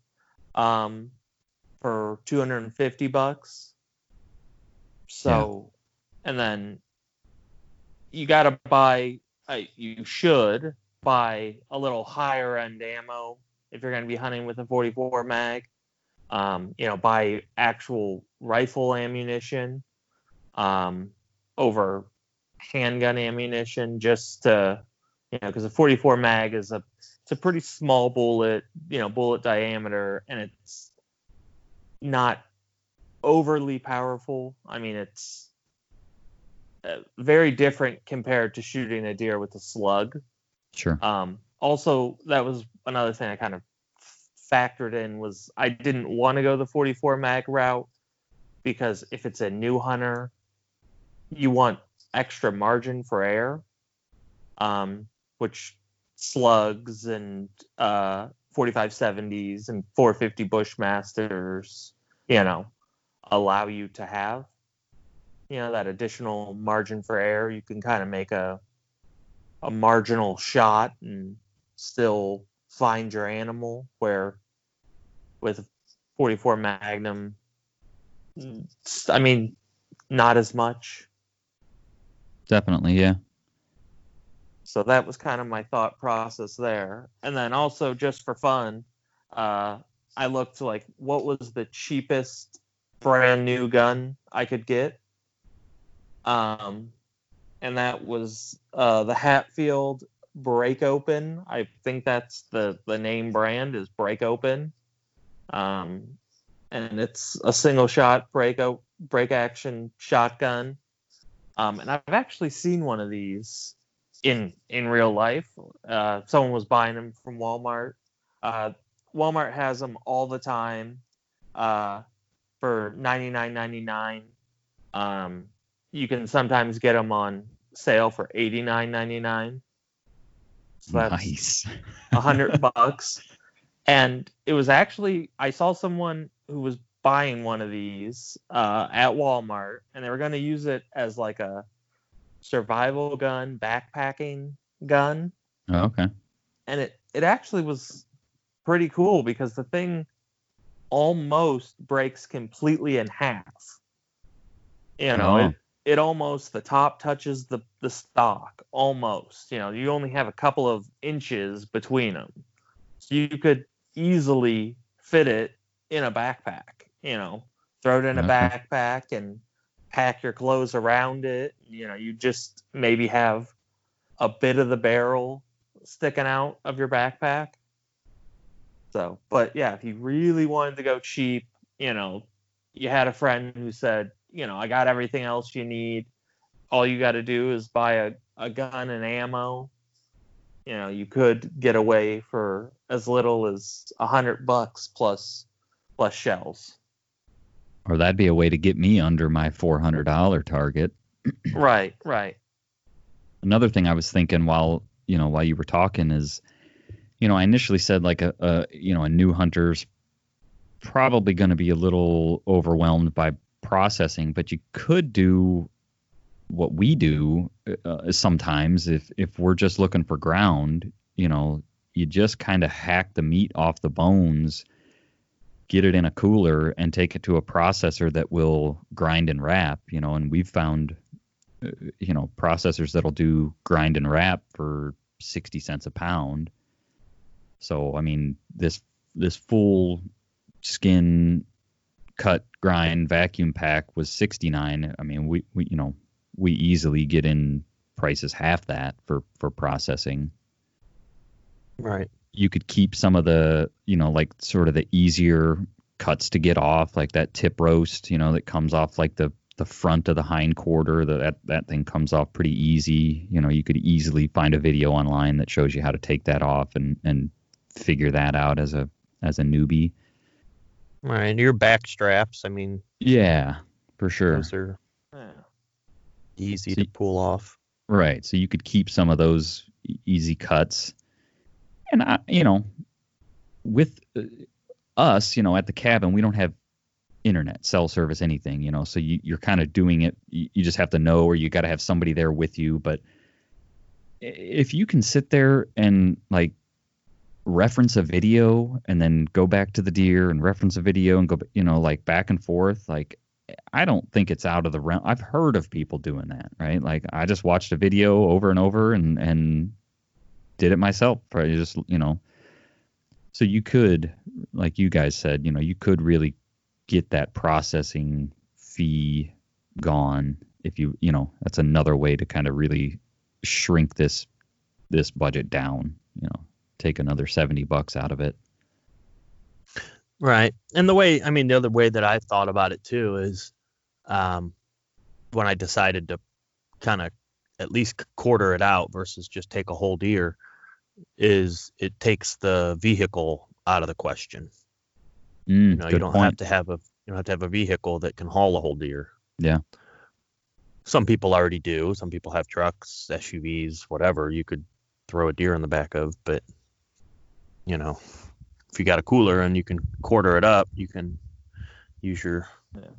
um, for two hundred and fifty bucks. So, and then you got to buy. Uh, you should buy a little higher end ammo if you're going to be hunting with a 44 mag. Um, you know, buy actual rifle ammunition um, over handgun ammunition just to you know because a 44 mag is a it's a pretty small bullet you know bullet diameter and it's not overly powerful i mean it's very different compared to shooting a deer with a slug Sure. um, also, that was another thing I kind of factored in was I didn't want to go the 44 mag route because if it's a new hunter, you want extra margin for air, um, which slugs and uh, 4570s and 450 Bushmasters, you know, allow you to have. You know that additional margin for air. You can kind of make a a marginal shot and still find your animal where with 44 magnum i mean not as much Definitely, yeah. so that was kind of my thought process there and then also just for fun uh, i looked like what was the cheapest brand new gun i could get um, and that was uh, the hatfield break open i think that's the the name brand is break open um, and it's a single shot break o- break action shotgun um, and i've actually seen one of these in in real life. Uh, someone was buying them from Walmart. Uh, Walmart has them all the time uh, for ninety nine ninety nine. Um, you can sometimes get them on sale for eighty nine ninety nine. So that's nice. a hundred bucks. And it was actually I saw someone who was buying one of these uh, at Walmart, and they were going to use it as like a survival gun, backpacking gun, Oh, okay. and it it actually was pretty cool because the thing almost breaks completely in half. You know, Oh. it, it almost the top touches the the stock almost. You know, you only have a couple of inches between them, so you could easily fit it in a backpack. You know, throw it in a mm-hmm. backpack and pack your clothes around it. You know, you just maybe have a bit of the barrel sticking out of your backpack. So, but yeah, if you really wanted to go cheap, you know, you had a friend who said, you know, I got everything else you need. All you got to do is buy a, a gun and ammo. You know, you could get away for as little as a hundred bucks plus plus shells. Or that'd be a way to get me under my four hundred dollar target. right, right. another thing I was thinking while you know while you were talking is, you know, I initially said like a, a you know a new hunter's probably going to be a little overwhelmed by processing, but you could do what we do uh, sometimes if if we're just looking for ground, you know, you just kind of hack the meat off the bones, get it in a cooler, and take it to a processor that will grind and wrap. You know, and we've found, uh, you know, processors that'll do grind and wrap for sixty cents a pound. So I mean, this this full skin cut grind vacuum pack was 69 i mean we, we you know we easily get in prices half that for for processing. Right. you could keep some of the you know like sort of the easier cuts to get off like that tip roast you know that comes off like the the front of the hind quarter the, that that thing comes off pretty easy. You know you could easily find a video online that shows you how to take that off and and figure that out as a as a newbie Right. And your back straps, I mean, yeah for sure those are Yeah. easy See- to pull off. Right. So you could keep some of those easy cuts. And I, you know, with uh, us, you know, at the cabin, we don't have internet, cell service, anything, you know, so you, you're kind of doing it. You, you just have to know, or you got to have somebody there with you. But if you can sit there and like reference a video and then go back to the deer and reference a video and go, you know, like back and forth, like I don't think it's out of the realm. I've heard of people doing that, right? Like I just watched a video over and over and and did it myself. Probably just you know. So you could, like you guys said, you know, you could really get that processing fee gone if you, you know, that's another way to kind of really shrink this this budget down. You know, take another seventy bucks out of it. Right. And the way, I mean, the other way that I thought about it too is um, when I decided to kind of at least quarter it out versus just take a whole deer, is it takes the vehicle out of the question. Mm, You know, you don't point. have to have a you don't have to have a vehicle that can haul a whole deer. Yeah. Some people already do. Some people have trucks, SUVs, whatever. You could throw a deer in the back of, but you know, if you got a cooler and you can quarter it up, you can use your Yeah.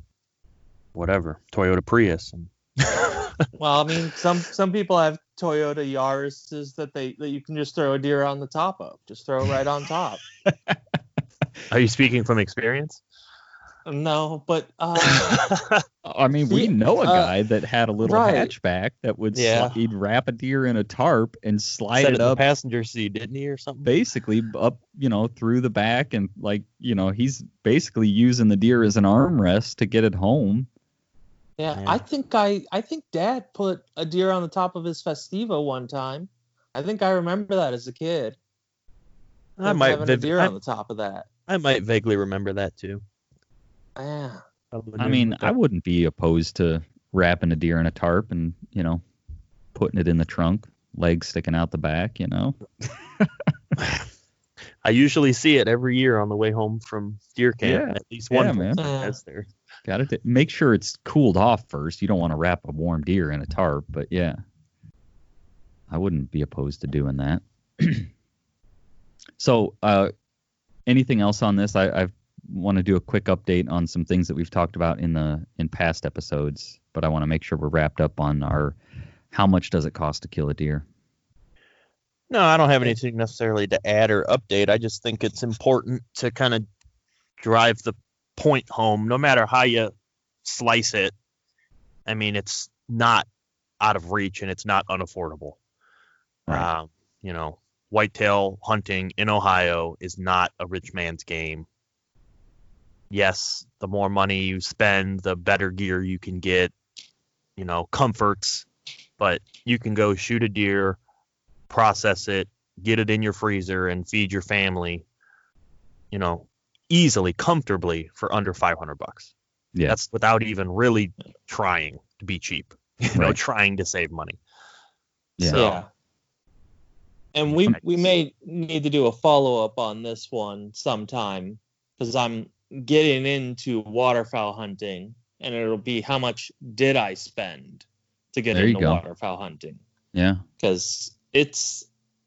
whatever Toyota Prius and Well, I mean, some some people have Toyota Yaris's that they that you can just throw a deer on the top of. Just throw it right on top. Are you speaking from experience? No, but uh, I mean, we know a uh, guy that had a little right. hatchback that would Yeah. sli- he'd wrap a deer in a tarp and slide Set it in the up passenger seat, didn't he, or something? basically up, you know, through the back and like, you know, he's basically using the deer as an armrest to get it home. yeah, Yeah. I think I I think Dad put a deer on the top of his Festiva one time. I think I remember that as a kid. I Him might, having a deer I, on the top of that. I might vaguely remember that too. Yeah. I mean, I wouldn't be opposed to wrapping a deer in a tarp and, you know, putting it in the trunk, legs sticking out the back, you know. I usually see it every year on the way home from deer camp. Yeah. At least one Yeah, man. has there. Got to make sure it's cooled off first. You don't want to wrap a warm deer in a tarp, but yeah, I wouldn't be opposed to doing that. so, uh, anything else on this? I, I want to do a quick update on some things that we've talked about in the in past episodes, but I want to make sure we're wrapped up on our how much does it cost to kill a deer? No, I don't have anything necessarily to add or update. I just think it's important to kind of drive the point home, no matter how you slice it. I mean, it's not out of reach and it's not unaffordable. Right. Um, you know, whitetail hunting in Ohio is not a rich man's game. Yes, the more money you spend, the better gear you can get, you know, comforts, but you can go shoot a deer, process it, get it in your freezer, and feed your family, you know, easily, comfortably for under 500 bucks. Yeah. That's without even really trying to be cheap, you know, trying to save money. Yeah. So- Yeah. And we we may need to do a follow up on this one sometime because I'm getting into waterfowl hunting, and it'll be how much did I spend to get There into waterfowl hunting. Yeah. because it's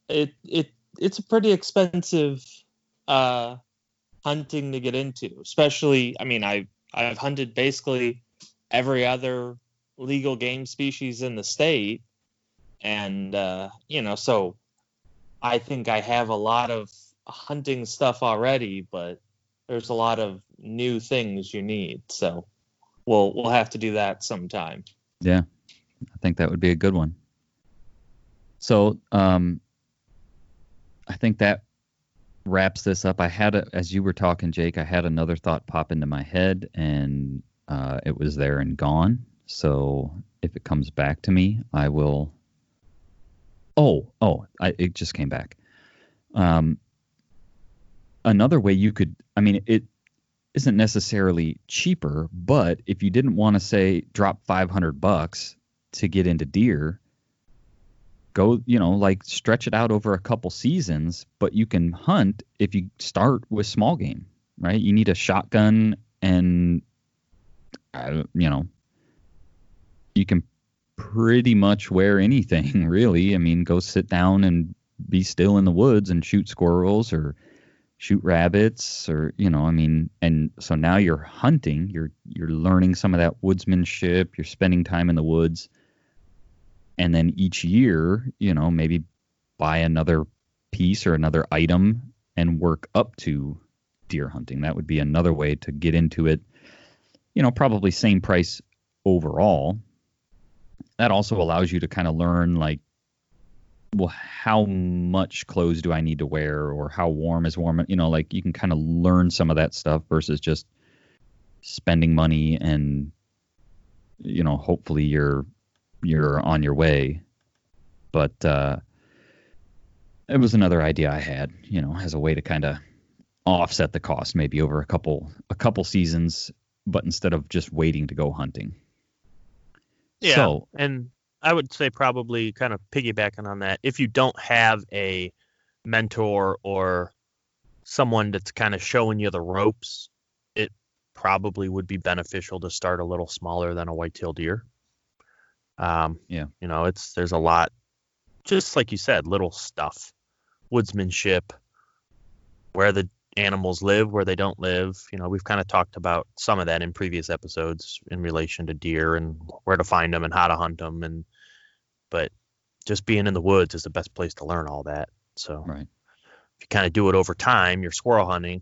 it it it's a pretty expensive uh hunting to get into especially i mean i i've hunted basically every other legal game species in the state and uh you know so i think i have a lot of hunting stuff already but there's a lot of new things you need so we'll we'll have to do that sometime Yeah. I think that would be a good one. So, um, I think that wraps this up. I had, a, as you were talking, Jake, I had another thought pop into my head, and uh, it was there and gone. So, if it comes back to me, I will. Oh, oh, I, it just came back. Um, another way you could, I mean, it isn't necessarily cheaper, but if you didn't want to say drop 500 bucks to get into deer, go, you know, like stretch it out over a couple seasons, but you can hunt if you start with small game, right? You need a shotgun and I, you know, you can pretty much wear anything really. I mean, go sit down and be still in the woods and shoot squirrels or shoot rabbits or you know i mean and so now you're hunting you're you're learning some of that woodsmanship you're spending time in the woods. And then each year you know maybe buy another piece or another item and work up to deer hunting. That would be another way to get into it you know probably same price overall. That also allows you to kind of learn like well how much clothes do i need to wear or how warm is warm you know like you can kind of learn some of that stuff versus just spending money and you know hopefully you're you're on your way but uh it was another idea i had you know as a way to kind of offset the cost maybe over a couple a couple seasons but instead of just waiting to go hunting Yeah. so and I would say probably kind of piggybacking on that, if you don't have a mentor or someone that's kind of showing you the ropes, it probably would be beneficial to start a little smaller than a white-tailed deer. Um, Yeah. You know, it's there's a lot, just like you said, little stuff, woodsmanship, where the animals live, where they don't live. You know, we've kind of talked about some of that in previous episodes in relation to deer and where to find them and how to hunt them. And but just being in the woods is the best place to learn all that. So right if you kind of do it over time, you're squirrel hunting.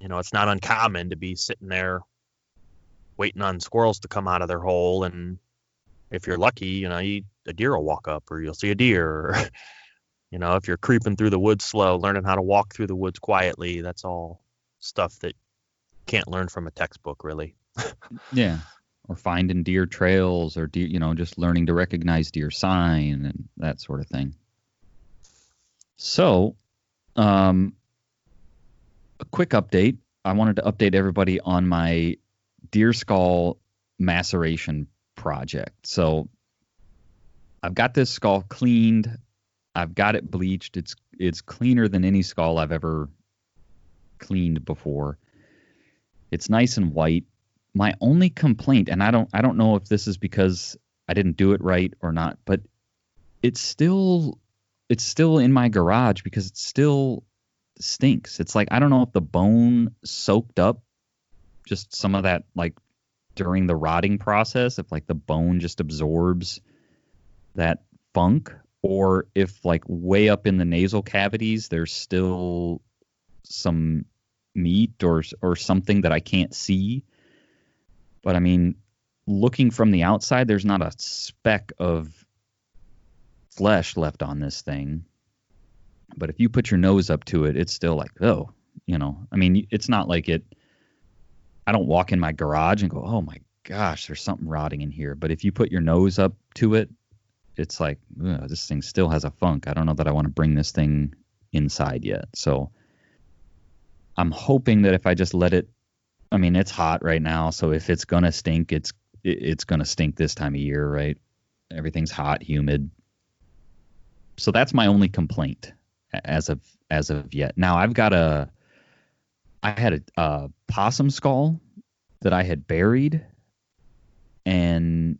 You know, it's not uncommon to be sitting there waiting on squirrels to come out of their hole, and if you're lucky, you know, you, a deer will walk up, or you'll see a deer. Or, you know, if you're creeping through the woods slow, learning how to walk through the woods quietly, that's all stuff that can't learn from a textbook, really. Yeah. Or finding deer trails or deer, you know, just learning to recognize deer sign and that sort of thing. So, um, a quick update. I wanted to update everybody on my deer skull maceration project. So, I've got this skull cleaned. I've got it bleached. It's it's cleaner than any skull I've ever cleaned before. It's nice and white my only complaint and i don't i don't know if this is because i didn't do it right or not but it's still it's still in my garage because it still stinks it's like i don't know if the bone soaked up just some of that like during the rotting process if like the bone just absorbs that funk or if like way up in the nasal cavities there's still some meat or or something that i can't see but I mean, looking from the outside, there's not a speck of flesh left on this thing. But if you put your nose up to it, it's still like, oh, you know, I mean, it's not like it. I don't walk in my garage and go, oh my gosh, there's something rotting in here. But if you put your nose up to it, it's like, this thing still has a funk. I don't know that I want to bring this thing inside yet. So I'm hoping that if I just let it I mean, it's hot right now, so if it's gonna stink, it's it's gonna stink this time of year, right? Everything's hot, humid. So that's my only complaint as of as of yet. Now I've got a I had a, a possum skull that I had buried and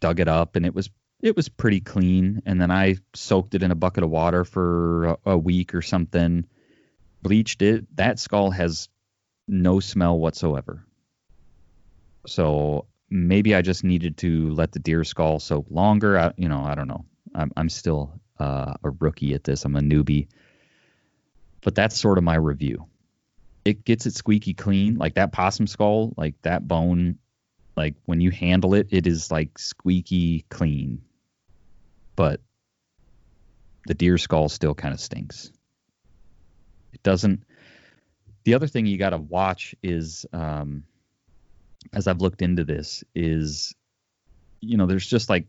dug it up, and it was it was pretty clean. And then I soaked it in a bucket of water for a, a week or something, bleached it. That skull has no smell whatsoever. So maybe I just needed to let the deer skull soak longer. I, you know, I don't know. I'm, I'm still uh, a rookie at this. I'm a newbie. But that's sort of my review. It gets it squeaky clean. Like that possum skull, like that bone, like when you handle it, it is like squeaky clean. But the deer skull still kind of stinks. It doesn't. The other thing you got to watch is, um, as I've looked into this, is, you know, there's just like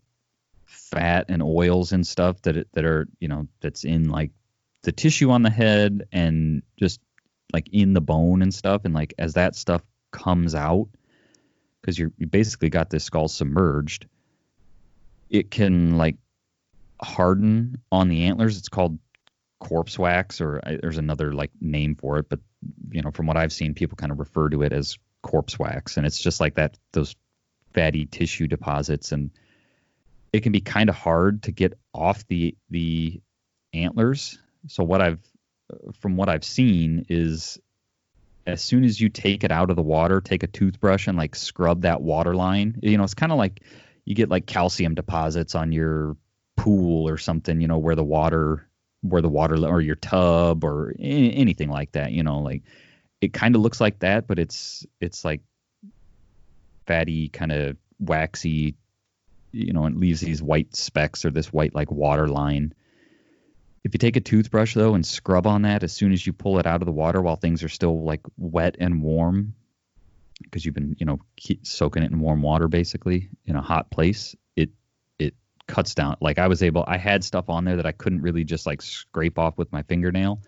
fat and oils and stuff that that are you know that's in like the tissue on the head and just like in the bone and stuff and like as that stuff comes out because you're you basically got this skull submerged it can like harden on the antlers it's called corpse wax or uh, there's another like name for it but you know from what i've seen people kind of refer to it as corpse wax and it's just like that those fatty tissue deposits and it can be kind of hard to get off the the antlers. So what I've from what I've seen is as soon as you take it out of the water, take a toothbrush and like scrub that water line. You know, it's kind of like you get like calcium deposits on your pool or something, you know, where the water where the water or your tub or anything like that, you know, like it kind of looks like that, but it's it's like fatty kind of waxy you know, it leaves these white specks or this white like water line. If you take a toothbrush though and scrub on that as soon as you pull it out of the water while things are still like wet and warm, because you've been you know soaking it in warm water basically in a hot place, cuts down. Like I was able, I had stuff on there that I couldn't really just like scrape off with my fingernail,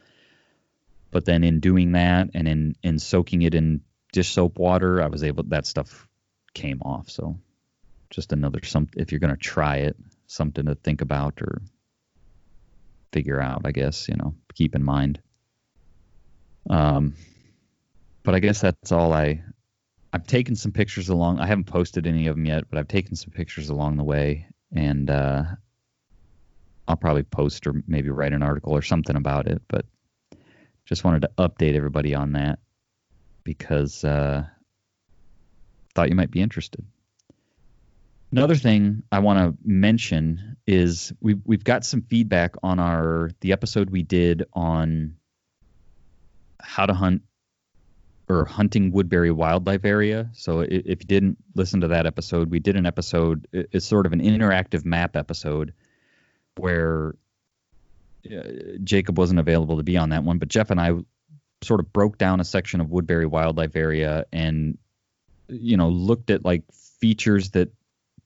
but then in doing that and in in soaking it in dish soap water, I was able that stuff came off. So just another some if you're going to try it, something to think about or figure out. I guess you know keep in mind. Um, but I guess that's all I. I've taken some pictures along. I haven't posted any of them yet, but I've taken some pictures along the way, and uh, I'll probably post or maybe write an article or something about it. But just wanted to update everybody on that because uh, thought you might be interested. Another thing I want to mention is we've we've got some feedback on our the episode we did on how to hunt or hunting Woodbury wildlife area. So if you didn't listen to that episode, we did an episode. It's sort of an interactive map episode where uh, Jacob wasn't available to be on that one, but Jeff and I sort of broke down a section of Woodbury wildlife area and you know looked at like features that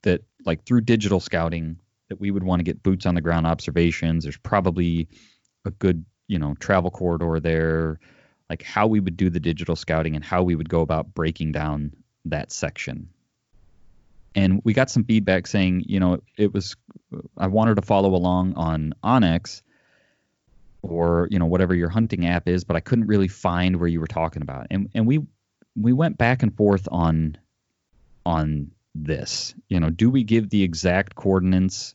that like through digital scouting that we would want to get boots on the ground observations. There's probably a good, you know, travel corridor there, like how we would do the digital scouting and how we would go about breaking down that section. And we got some feedback saying, you know, it was I wanted to follow along on onX or, you know, whatever your hunting app is, but I couldn't really find where you were talking about. And and we we went back and forth on on this? You know, do we give the exact coordinates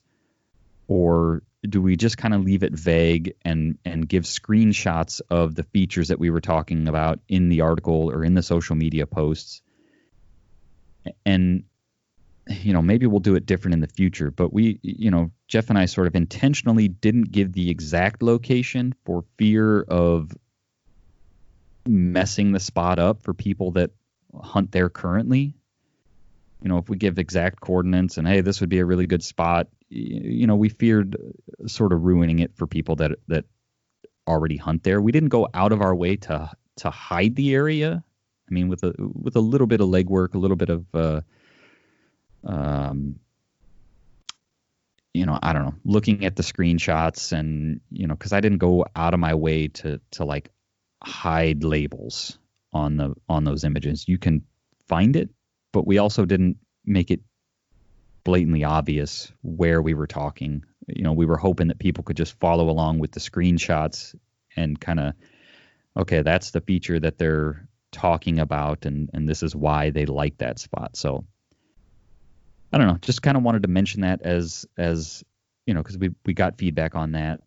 or do we just kind of leave it vague and and give screenshots of the features that we were talking about in the article or in the social media posts? And you know, maybe we'll do it different in the future, but we, you know, Jeff and I sort of intentionally didn't give the exact location for fear of messing the spot up for people that hunt there currently you know, if we give exact coordinates and hey, this would be a really good spot, you know, we feared sort of ruining it for people that that already hunt there. We didn't go out of our way to to hide the area. I mean, with a with a little bit of legwork, a little bit of uh, um, you know, I don't know, looking at the screenshots and you know, because I didn't go out of my way to to like hide labels on the on those images. You can find it but we also didn't make it blatantly obvious where we were talking. You know, we were hoping that people could just follow along with the screenshots and kind of, okay, that's the feature that they're talking about, and and this is why they like that spot. So I don't know. Just kind of wanted to mention that as as you know because we we got feedback on that.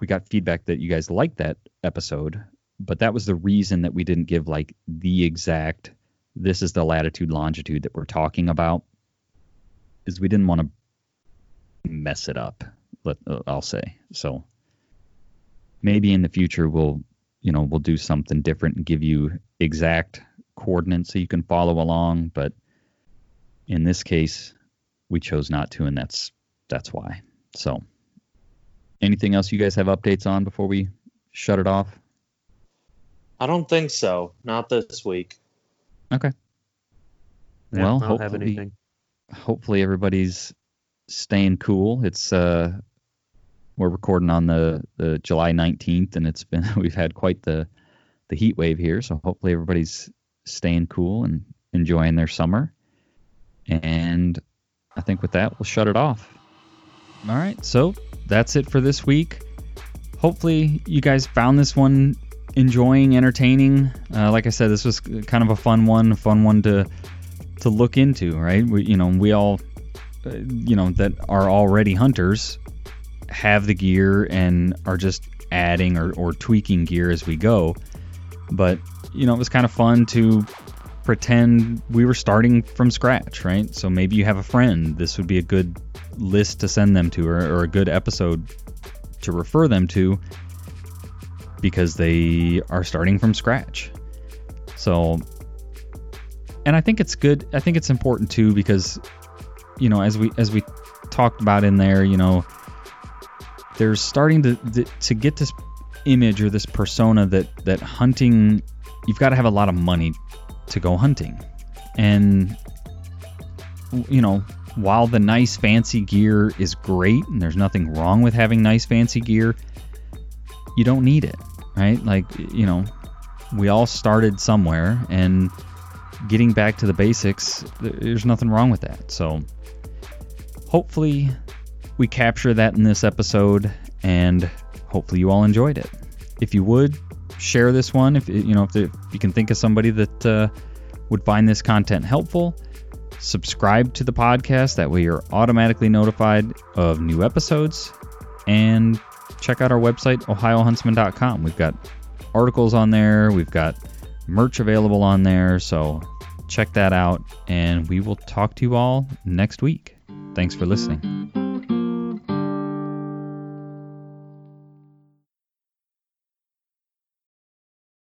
We got feedback that you guys liked that episode, but that was the reason that we didn't give like the exact. This is the latitude longitude that we're talking about. Is we didn't want to mess it up. Let uh, I'll say so. Maybe in the future we'll you know we'll do something different and give you exact coordinates so you can follow along. But in this case, we chose not to, and that's that's why. So, anything else you guys have updates on before we shut it off? I don't think so. Not this week. Okay. Yeah, well, I don't have hopefully, anything. Hopefully everybody's staying cool. It's uh, we're recording on the the July nineteenth, and it's been we've had quite the the heat wave here. So hopefully everybody's staying cool and enjoying their summer. And I think with that, we'll shut it off. All right. So that's it for this week. Hopefully, you guys found this one enjoying, entertaining. Uh, like I said, this was kind of a fun one, a fun one to to look into, right? We, you know, we all, uh, you know, that are already hunters have the gear and are just adding or, or tweaking gear as we go. But, you know, it was kind of fun to pretend we were starting from scratch, right? So maybe you have a friend. This would be a good list to send them to or, or a good episode to refer them to because they are starting from scratch. So, and I think it's good. I think it's important too because, you know, as we as we talked about in there, you know, there's starting to to get this image or this persona that that hunting, you've got to have a lot of money to go hunting, and you know, while the nice fancy gear is great and there's nothing wrong with having nice fancy gear, you don't need it, right? Like, you know, we all started somewhere and getting back to the basics, there's nothing wrong with that. So, hopefully, we capture that in this episode and hopefully you all enjoyed it. If you would share this one, if you know if, if you can think of somebody that uh, would find this content helpful, subscribe to the podcast. That way you're automatically notified of new episodes. And check out our website, ohiohuntsman.com. We've got articles on there, we've got merch available on there. So check that out. And we will talk to you all next week. Thanks for listening.